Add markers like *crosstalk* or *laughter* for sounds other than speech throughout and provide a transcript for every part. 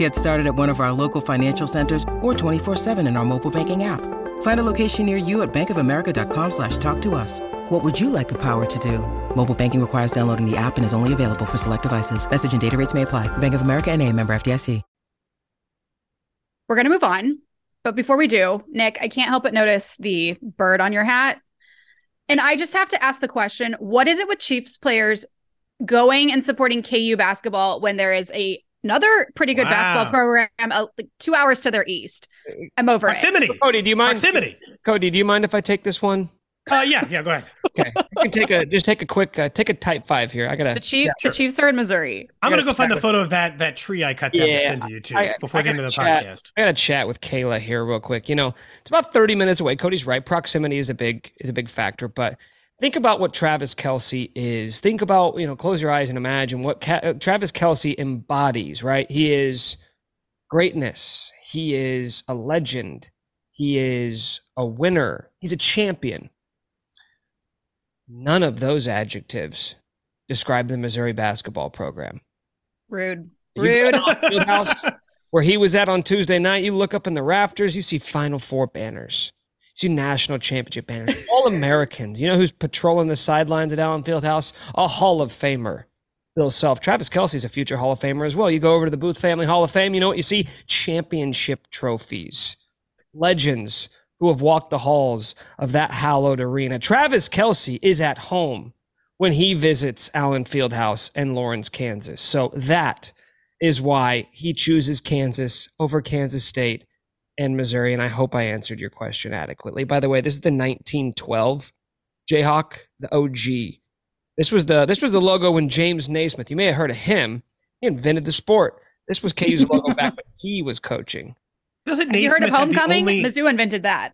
Get started at one of our local financial centers or 24-7 in our mobile banking app. Find a location near you at bankofamerica.com slash talk to us. What would you like the power to do? Mobile banking requires downloading the app and is only available for select devices. Message and data rates may apply. Bank of America and a member FDIC. We're going to move on. But before we do, Nick, I can't help but notice the bird on your hat. And I just have to ask the question what is it with Chiefs players going and supporting KU basketball when there is a another pretty good wow. basketball program uh, like two hours to their east? I'm over Proximity. it. Cody, do you mind? Proximity. Cody, do you mind if I take this one? Uh, yeah, yeah, go ahead. *laughs* Okay, you can take a just take a quick uh, take a type five here. I gotta. The Chief, yeah, sure. the Chiefs are in Missouri. I'm gonna go find the photo of that that tree I cut down yeah, to send to you too I, before I the end of the chat, podcast. I gotta chat with Kayla here real quick. You know, it's about 30 minutes away. Cody's right. Proximity is a big is a big factor, but think about what Travis Kelce is. Think about you know, close your eyes and imagine what uh, Travis Kelce embodies. Right, he is greatness. He is a legend. He is a winner. He's a champion None of those adjectives describe the Missouri basketball program. Rude. Rude. House, *laughs* where he was at on Tuesday night, you look up in the rafters, you see Final Four banners. See national championship banners. All Americans. You know who's patrolling the sidelines at Allen Fieldhouse? A Hall of Famer. Bill Self. Travis Kelce's a future Hall of Famer as well. You go over to the Booth Family Hall of Fame, you know what you see? Championship trophies. Legends who have walked the halls of that hallowed arena. Travis Kelce is at home when he visits Allen Fieldhouse in Lawrence, Kansas. So that is why he chooses Kansas over Kansas State and Missouri. And I hope I answered your question adequately. By the way, this is the 1912 Jayhawk, the OG. This was the this was the logo when James Naismith. You may have heard of him. He invented the sport. This was KU's logo *laughs* back when he was coaching. Doesn't Have you heard of homecoming? Only... Mizzou invented that.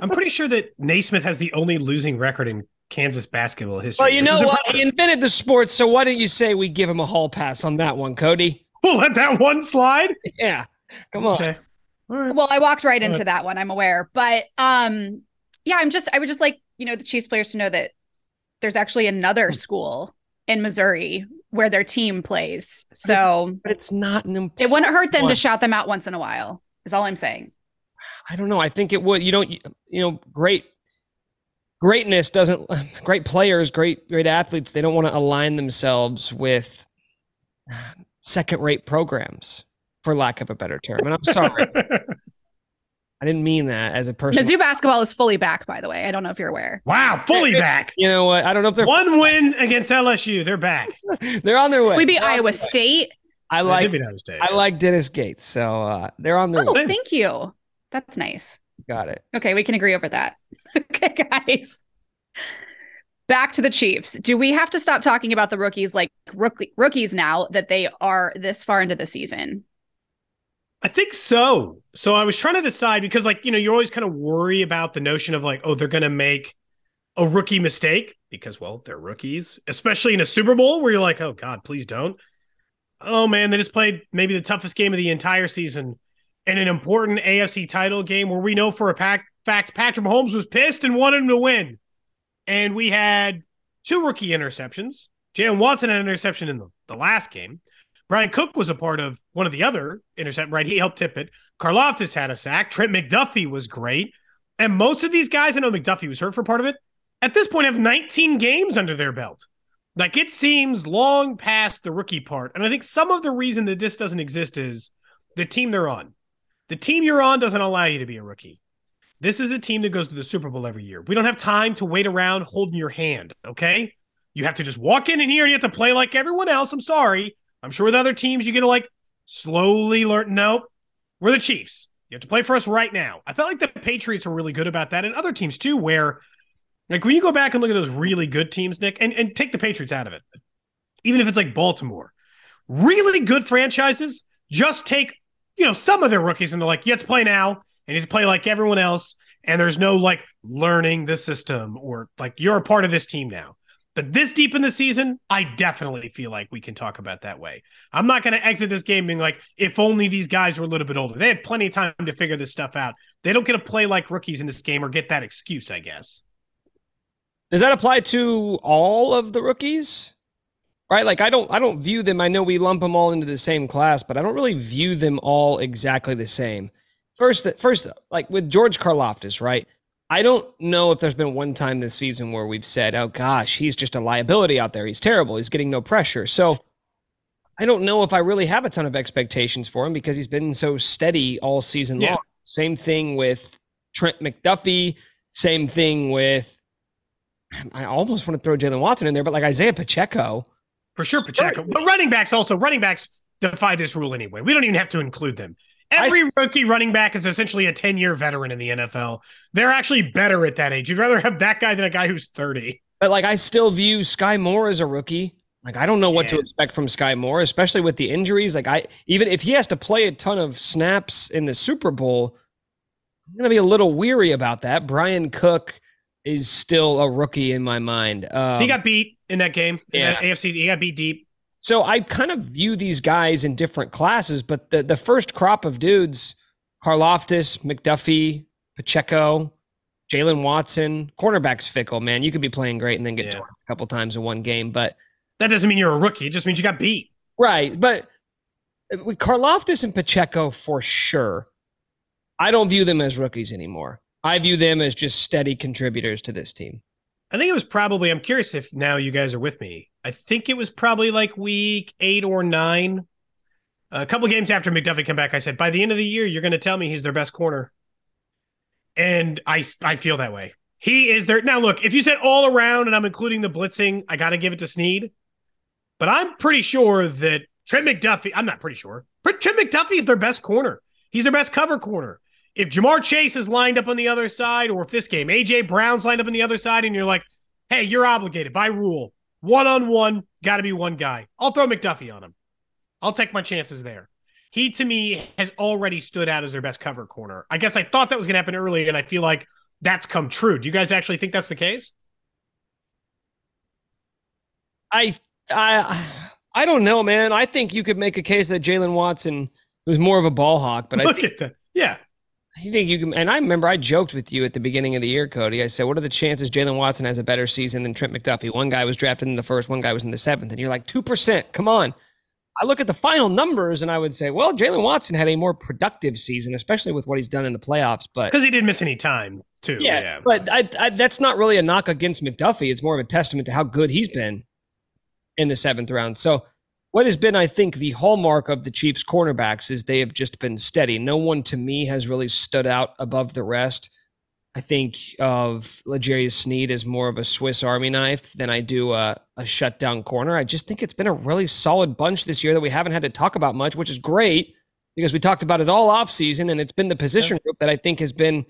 I'm pretty sure that Naismith has the only losing record in Kansas basketball history. Well, you know what? Impressive. He invented the sport, so why don't you say we give him a hall pass on that one, Cody? We'll *laughs* let that one slide. Yeah, come on. Okay. Well, I walked right into that one. I'm aware, but um, yeah, I'm just I would just like you know the Chiefs players to know that there's actually another hmm. school in Missouri where their team plays. So, but it's not an. Important it wouldn't hurt them one. to shout them out once in a while. Is all I'm saying. I don't know. I think it would. You don't. You know, great greatness doesn't. *laughs* Great players, great great athletes. They don't want to align themselves with second rate programs, for lack of a better term. And I'm sorry. *laughs* I didn't mean that as a person. Mizzou basketball is fully back, by the way. I don't know if you're aware. Wow, fully back. You know what? I don't know if they're one win against LSU. They're back. *laughs* they're on their way. We beat Iowa State. I like Iowa State. I like Dennis Gates, so uh, they're on their oh, way. Thank you. That's nice. Got it. Okay, we can agree over that. *laughs* okay, guys. Back to the Chiefs. Do we have to stop talking about the rookies like rookie, rookies now that they are this far into the season? I think so. So I was trying to decide because, like, you know, you always kind of worry about the notion of like, oh, they're going to make a rookie mistake because, well, they're rookies, especially in a Super Bowl where you're like, oh, God, please don't. Oh, man, they just played maybe the toughest game of the entire season in an important AFC title game where we know for a fact Patrick Mahomes was pissed and wanted him to win. And we had two rookie interceptions. Jaylen Watson had an interception in the, the last game. Bryan Cook was a part of one of the other intercept, right? He helped tip it. Karlaftis had a sack. Trent McDuffie was great. And most of these guys, I know McDuffie was hurt for part of it, at this point have 19 games under their belt. Like it seems long past the rookie part. And I think some of the reason that this doesn't exist is the team they're on. The team you're on doesn't allow you to be a rookie. This is a team that goes to the Super Bowl every year. We don't have time to wait around holding your hand, okay? You have to just walk in and here and you have to play like everyone else. I'm sorry. I'm sure with other teams, you get to like slowly learn. Nope. We're the Chiefs. You have to play for us right now. I felt like the Patriots were really good about that, and other teams too, where like when you go back and look at those really good teams, Nick, and, and take the Patriots out of it, even if it's like Baltimore, really good franchises just take you know, some of their rookies, and they're like, you have to play now, and you have to play like everyone else, and there's no like learning the system or like you're a part of this team now. But this deep in the season, I definitely feel like we can talk about that way. I'm not going to exit this game being like, if only these guys were a little bit older. They had plenty of time to figure this stuff out. They don't get to play like rookies in this game or get that excuse, I guess. Does that apply to all of the rookies? Right? Like I don't I don't view them. I know we lump them all into the same class, but I don't really view them all exactly the same. First first like with George Karlaftis, right? I don't know if there's been one time this season where we've said, "Oh gosh, he's just a liability out there. He's terrible. He's getting no pressure." So I don't know if I really have a ton of expectations for him because he's been so steady all season yeah. long. Same thing with Trent McDuffie. Same thing with I almost want to throw Jaylen Watson in there, but like Isaiah Pacheco. For sure, Pacheco. But running backs also, running backs defy this rule anyway. We don't even have to include them. Every I, rookie running back is essentially a 10 year veteran in the NFL. They're actually better at that age. You'd rather have that guy than a guy who's 30. But like, I still view Sky Moore as a rookie. Like, I don't know what yeah. to expect from Sky Moore, especially with the injuries. Like, I even if he has to play a ton of snaps in the Super Bowl, I'm going to be a little weary about that. Bryan Cook is still a rookie in my mind. Um, he got beat in that game. In yeah. That AFC, he got beat deep. So I kind of view these guys in different classes, but the, the first crop of dudes, Karlaftis, McDuffie, Pacheco, Jaylen Watson, cornerback's fickle, man. You could be playing great and then get yeah. torn a couple times in one game, but that doesn't mean you're a rookie. It just means you got beat. Right. But with Karlaftis and Pacheco for sure, I don't view them as rookies anymore. I view them as just steady contributors to this team. I think it was probably, I'm curious if now you guys are with me. I think it was probably like week eight or nine. A couple games after McDuffie came back, I said, by the end of the year, you're going to tell me he's their best corner. And I, I feel that way. He is there. Now, look, if you said all around and I'm including the blitzing, I got to give it to Sneed. But I'm pretty sure that Trent McDuffie, I'm not pretty sure. but Trent McDuffie is their best corner. He's their best cover corner if Ja'Marr Chase is lined up on the other side, or if this game AJ Brown's lined up on the other side, and you're like, hey, you're obligated by rule, one on one, got to be one guy. I'll throw McDuffie on him. I'll take my chances there. He to me has already stood out as their best cover corner. I guess I thought that was going to happen early, and I feel like that's come true. Do you guys actually think that's the case? I I I don't know, man. I think you could make a case that Jaylen Watson was more of a ball hawk, but look I think, at that. Yeah, I think you can, and I remember I joked with you at the beginning of the year, Cody. I said, "What are the chances Jaylen Watson has a better season than Trent McDuffie?" One guy was drafted in the first, one guy was in the seventh, and you're like, two percent. Come on. I look at the final numbers, and I would say, well, Jaylen Watson had a more productive season, especially with what he's done in the playoffs. But because he didn't miss any time, too. Yeah, yeah. but I, I, that's not really a knock against McDuffie. It's more of a testament to how good he's been in the seventh round. So what has been, I think, the hallmark of the Chiefs cornerbacks is they have just been steady. No one to me has really stood out above the rest. I think of L'Jarius Sneed as more of a Swiss Army knife than I do a, a shutdown corner. I just think it's been a really solid bunch this year that we haven't had to talk about much, which is great because we talked about it all off season, and it's been the position group that I think has been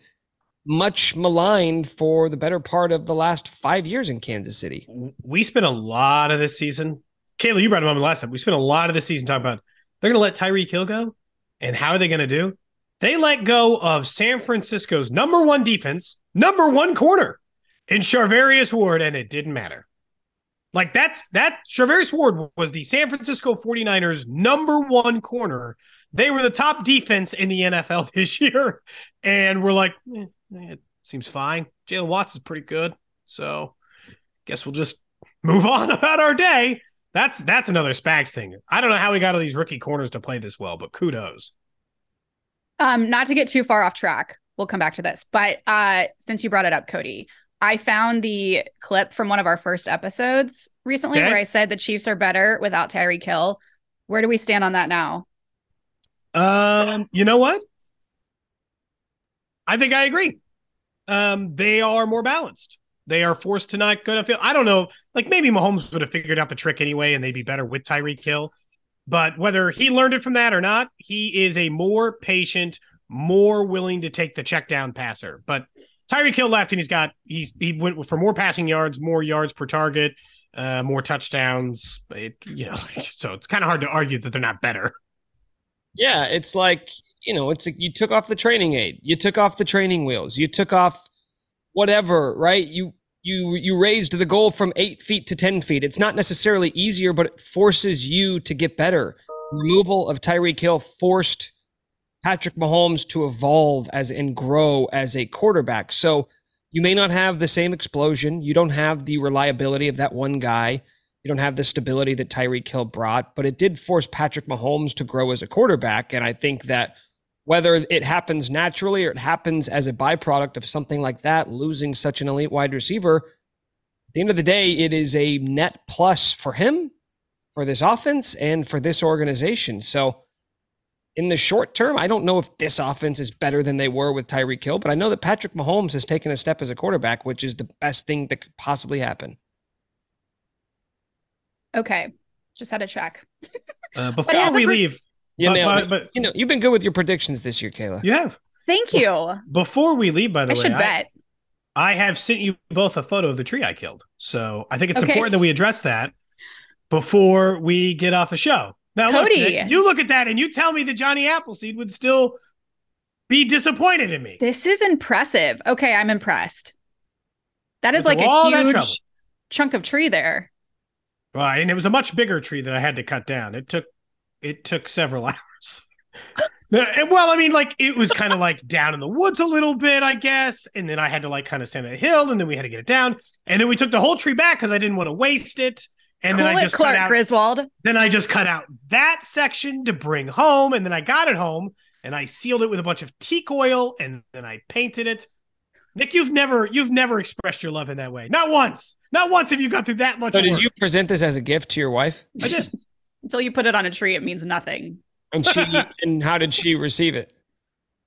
much maligned for the better part of the last five years in Kansas City. We spent a lot of this season Kayla, you brought him up last time. We spent a lot of the season talking about they're going to let Tyreek Hill go, and how are they going to do? They let go of San Francisco's number one defense, number one corner in Charvarius Ward, and it didn't matter. Like that's that Charvarius Ward was the San Francisco 49ers number one corner. They were the top defense in the NFL *laughs* this year. And we're like, eh, it seems fine. Jaylen Watts is pretty good. So guess we'll just move on *laughs* about our day. That's that's another Spags thing. I don't know how we got all these rookie corners to play this well, but kudos. Um, not to get too far off track, we'll come back to this. But uh, since you brought it up, Cody, I found the clip from one of our first episodes recently okay. where I said the Chiefs are better without Tyreek Hill. Where do we stand on that now? Um, you know what? I think I agree. Um, they are more balanced. They are forced to not go field. I don't know. Like maybe Mahomes would have figured out the trick anyway, and they'd be better with Tyreek Hill. But whether he learned it from that or not, he is a more patient, more willing to take the check down passer. But Tyreek Hill left, and he's got he's he went for more passing yards, more yards per target, uh, more touchdowns. It, you know, *laughs* so it's kind of hard to argue that they're not better. Yeah, it's like you know, it's like you took off the training aid, you took off the training wheels, you took off whatever, right? You you you raised the goal from eight feet to ten feet. It's not necessarily easier, but it forces you to get better. Removal of Tyreek Hill forced Patrick Mahomes to evolve as and grow as a quarterback. So you may not have the same explosion. You don't have the reliability of that one guy. You don't have the stability that Tyreek Hill brought, but it did force Patrick Mahomes to grow as a quarterback. And I think that whether it happens naturally or it happens as a byproduct of something like that, losing such an elite wide receiver, at the end of the day, it is a net plus for him, for this offense, and for this organization. So, in the short term, I don't know if this offense is better than they were with Tyreek Hill, but I know that Patrick Mahomes has taken a step as a quarterback, which is the best thing that could possibly happen. Okay. Just had to check. Uh, before we leave, you but, nailed but, but you know, you've been good with your predictions this year, Kayla. you have. Thank you. Before we leave, by the I way, should I, bet. I have sent you both a photo of the tree I killed. So I think it's Okay. important that we address that before we get off the show. Now, look, Cody. Nick, you look at that and you tell me that Johnny Appleseed would still be disappointed in me. This is impressive. Okay, I'm impressed. That is like all a trouble. huge chunk of tree there. Right, and it was a much bigger tree that I had to cut down. It took it took several *laughs* hours. And- well, I mean, like it was kind of like down in the woods a little bit, I guess, and then I had to like kind of stand on a hill, and then we had to get it down, and then we took the whole tree back because I didn't want to waste it, and cool then I it, just Clark cut out. Griswold. Then I just cut out that section to bring home, and then I got it home, and I sealed it with a bunch of teak oil, and then I painted it. Nick, you've never you've never expressed your love in that way. Not once. Not once have you gone through that much So work. did you present this as a gift to your wife? I did. Until you put it on a tree, it means nothing. And she *laughs* and how did she receive it?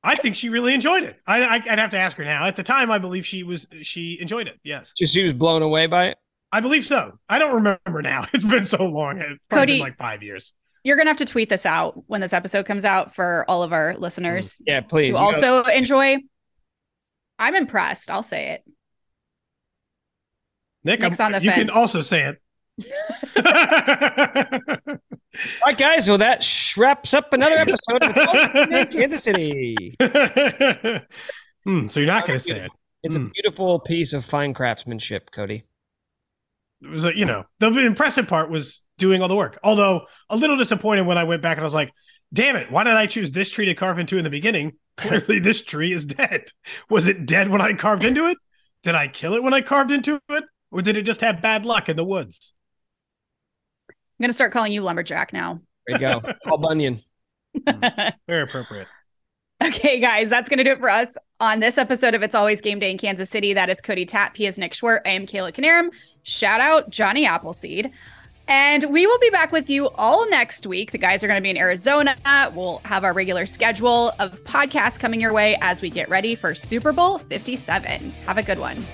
I think she really enjoyed it. I, I, I'd have to ask her now. At the time, I believe she was she enjoyed it. Yes, She, she was blown away by it. I believe so. I don't remember now. *laughs* It's been so long. It's probably Cody- been like five years. You're gonna have to tweet this out when this episode comes out for all of our listeners mm, Yeah, please. to You also enjoy. I'm impressed. I'll say it. Nick, Nick's I'm- on the you can also say it. All right, guys. Well, that wraps up another episode of It's All in Kansas City. *laughs* Hmm, so you're not going to say it. It's a Hmm. beautiful piece of fine craftsmanship, Cody. It was, a, you know, the impressive part was doing all the work. Although a little disappointed when I went back and I was like, "Damn it! Why did I choose this tree to carve into in the beginning? Clearly, *laughs* this tree is dead. Was it dead when I carved into it? Did I kill it when I carved into it, or did it just have bad luck in the woods?" I'm gonna start calling you lumberjack now. There you go. *laughs* Paul Bunyan. *laughs* Very appropriate. Okay, guys, that's going to do it for us on this episode of It's Always Game Day in Kansas City. That is Cody Tapp. He is Nick Schwerdt. I am Kayla Canarum. Shout out Johnny Appleseed. And we will be back with you all next week. The guys are going to be in Arizona. We'll have our regular schedule of podcasts coming your way as we get ready for Super Bowl 57. Have a good one.